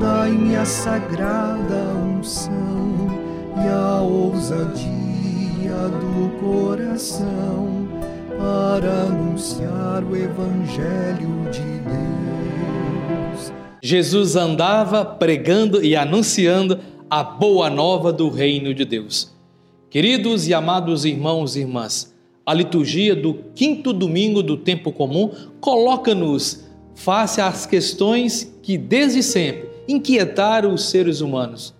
dai-me a sagrada unção e a ousadia do coração para anunciar o Evangelho de Deus. Jesus andava pregando e anunciando a boa nova do reino de Deus. Queridos e amados irmãos e irmãs, a liturgia do quinto domingo do tempo comum coloca-nos face às questões que desde sempre inquietaram os seres humanos.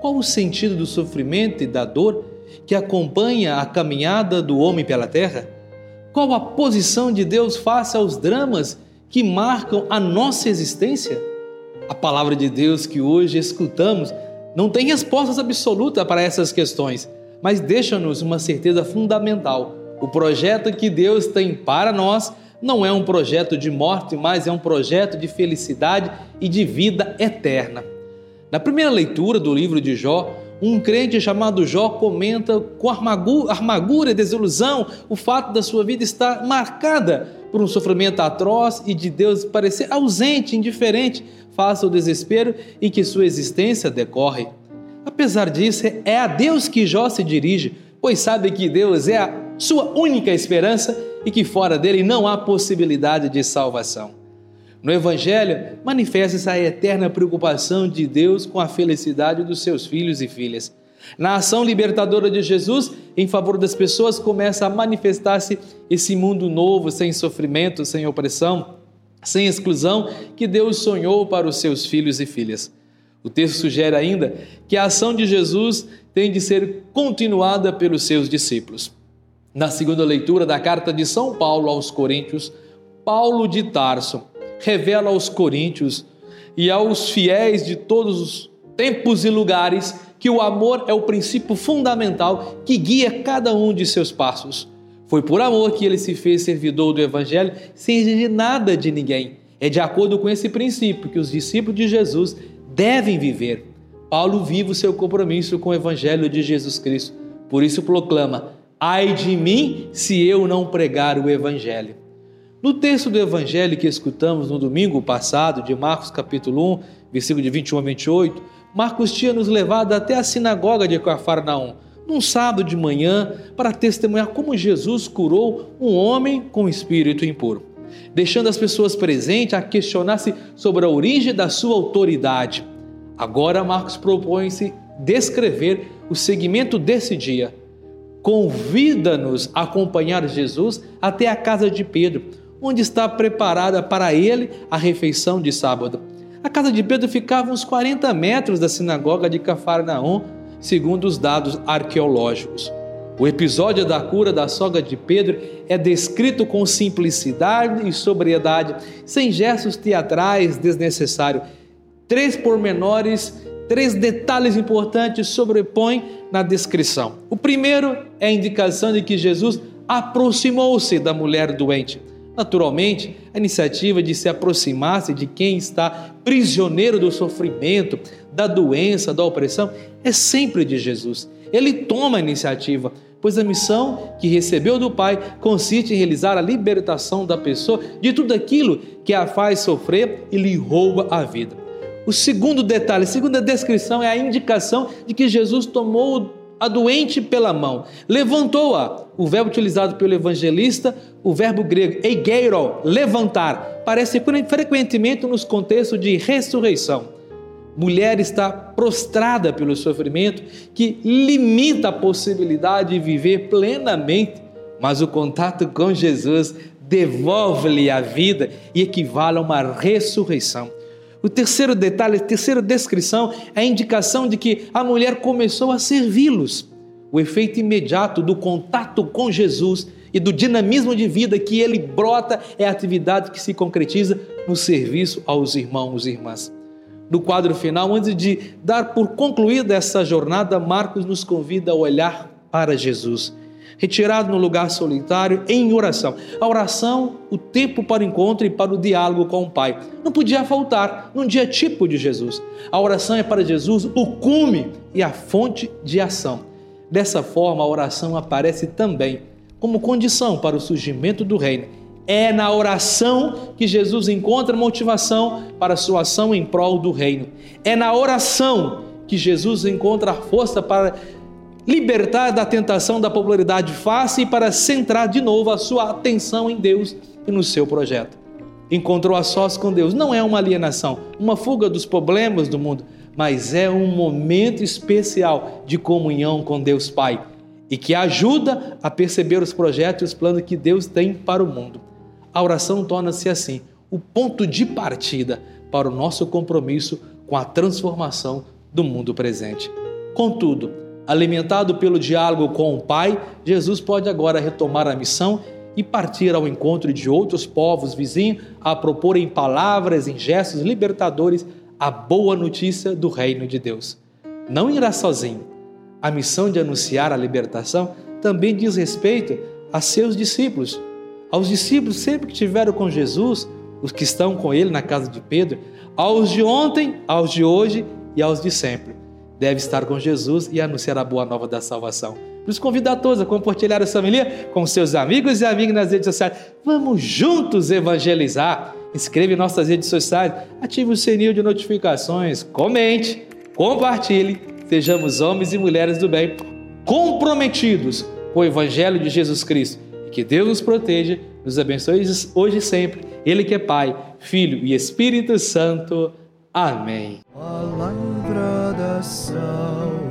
Qual o sentido do sofrimento e da dor que acompanha a caminhada do homem pela terra? Qual a posição de Deus face aos dramas que marcam a nossa existência? A palavra de Deus que hoje escutamos não tem respostas absolutas para essas questões, mas deixa-nos uma certeza fundamental. O projeto que Deus tem para nós não é um projeto de morte, mas é um projeto de felicidade e de vida eterna. Na primeira leitura do livro de Jó, um crente chamado Jó comenta com amargura e desilusão o fato da sua vida estar marcada por um sofrimento atroz e de Deus parecer ausente, indiferente face ao desespero em que sua existência decorre. Apesar disso, é a Deus que Jó se dirige, pois sabe que Deus é a sua única esperança e que fora dele não há possibilidade de salvação. No Evangelho, manifesta-se a eterna preocupação de Deus com a felicidade dos seus filhos e filhas. Na ação libertadora de Jesus em favor das pessoas, começa a manifestar-se esse mundo novo, sem sofrimento, sem opressão, sem exclusão, que Deus sonhou para os seus filhos e filhas. O texto sugere ainda que a ação de Jesus tem de ser continuada pelos seus discípulos. Na segunda leitura da carta de São Paulo aos Coríntios, Paulo de Tarso revela aos coríntios e aos fiéis de todos os tempos e lugares que o amor é o princípio fundamental que guia cada um de seus passos. Foi por amor que ele se fez servidor do Evangelho sem exigir nada de ninguém. É de acordo com esse princípio que os discípulos de Jesus devem viver. Paulo vive o seu compromisso com o Evangelho de Jesus Cristo. Por isso proclama: Ai de mim se eu não pregar o Evangelho. No texto do Evangelho que escutamos no domingo passado, de Marcos capítulo 1, versículo de 21 a 28, Marcos tinha nos levado até a sinagoga de Cafarnaum, num sábado de manhã, para testemunhar como Jesus curou um homem com espírito impuro, deixando as pessoas presentes a questionar-se sobre a origem da sua autoridade. Agora Marcos propõe-se descrever o segmento desse dia. Convida-nos a acompanhar Jesus até a casa de Pedro, onde está preparada para ele a refeição de sábado. A casa de Pedro ficava uns 40 metros da sinagoga de Cafarnaum, segundo os dados arqueológicos. O episódio da cura da sogra de Pedro é descrito com simplicidade e sobriedade, sem gestos teatrais desnecessários. Três pormenores, três detalhes importantes sobrepõem na descrição. O primeiro é a indicação de que Jesus aproximou-se da mulher doente. Naturalmente, a iniciativa de se aproximar-se de quem está prisioneiro do sofrimento, da doença, da opressão, é sempre de Jesus. Ele toma a iniciativa, pois a missão que recebeu do Pai consiste em realizar a libertação da pessoa de tudo aquilo que a faz sofrer e lhe rouba a vida. O segundo detalhe, a segunda descrição é a indicação de que Jesus tomou a doente pela mão, levantou-a. O verbo utilizado pelo evangelista, o verbo grego eigeiro, levantar, parece frequentemente nos contextos de ressurreição. Mulher está prostrada pelo sofrimento que limita a possibilidade de viver plenamente, mas o contato com Jesus devolve-lhe a vida e equivale a uma ressurreição. O terceiro detalhe, a terceira descrição é a indicação de que a mulher começou a servi-los. O efeito imediato do contato com Jesus e do dinamismo de vida que ele brota é a atividade que se concretiza no serviço aos irmãos e irmãs. No quadro final, antes de dar por concluída essa jornada, Marcos nos convida a olhar para Jesus retirado no lugar solitário em oração. A oração, o tempo para o encontro e para o diálogo com o Pai. Não podia faltar num dia tipo de Jesus. A oração é para Jesus o cume e a fonte de ação. Dessa forma, a oração aparece também como condição para o surgimento do reino. É na oração que Jesus encontra motivação para a sua ação em prol do reino. É na oração que Jesus encontra força para libertar da tentação da popularidade fácil e para centrar de novo a sua atenção em Deus e no seu projeto. Encontrou a sós com Deus. Não é uma alienação, uma fuga dos problemas do mundo, mas é um momento especial de comunhão com Deus Pai e que ajuda a perceber os projetos e os planos que Deus tem para o mundo. A oração torna-se assim o ponto de partida para o nosso compromisso com a transformação do mundo presente. Contudo, alimentado pelo diálogo com o Pai, Jesus pode agora retomar a missão e partir ao encontro de outros povos vizinhos a propor em palavras, em gestos libertadores, a boa notícia do reino de Deus. Não irá sozinho. A missão de anunciar a libertação também diz respeito a seus discípulos. Aos discípulos sempre que estiveram com Jesus, os que estão com ele na casa de Pedro, aos de ontem, aos de hoje e aos de sempre. Deve estar com Jesus e anunciar a boa nova da salvação. Nos convido a todos a compartilhar essa família com seus amigos e amigas nas redes sociais. Vamos juntos evangelizar. Inscreva em nossas redes sociais, ative o sininho de notificações, comente, compartilhe. Sejamos homens e mulheres do bem, comprometidos com o Evangelho de Jesus Cristo. E que Deus nos proteja, nos abençoe hoje e sempre. Ele que é Pai, Filho e Espírito Santo. Amém. Palavra da salvação.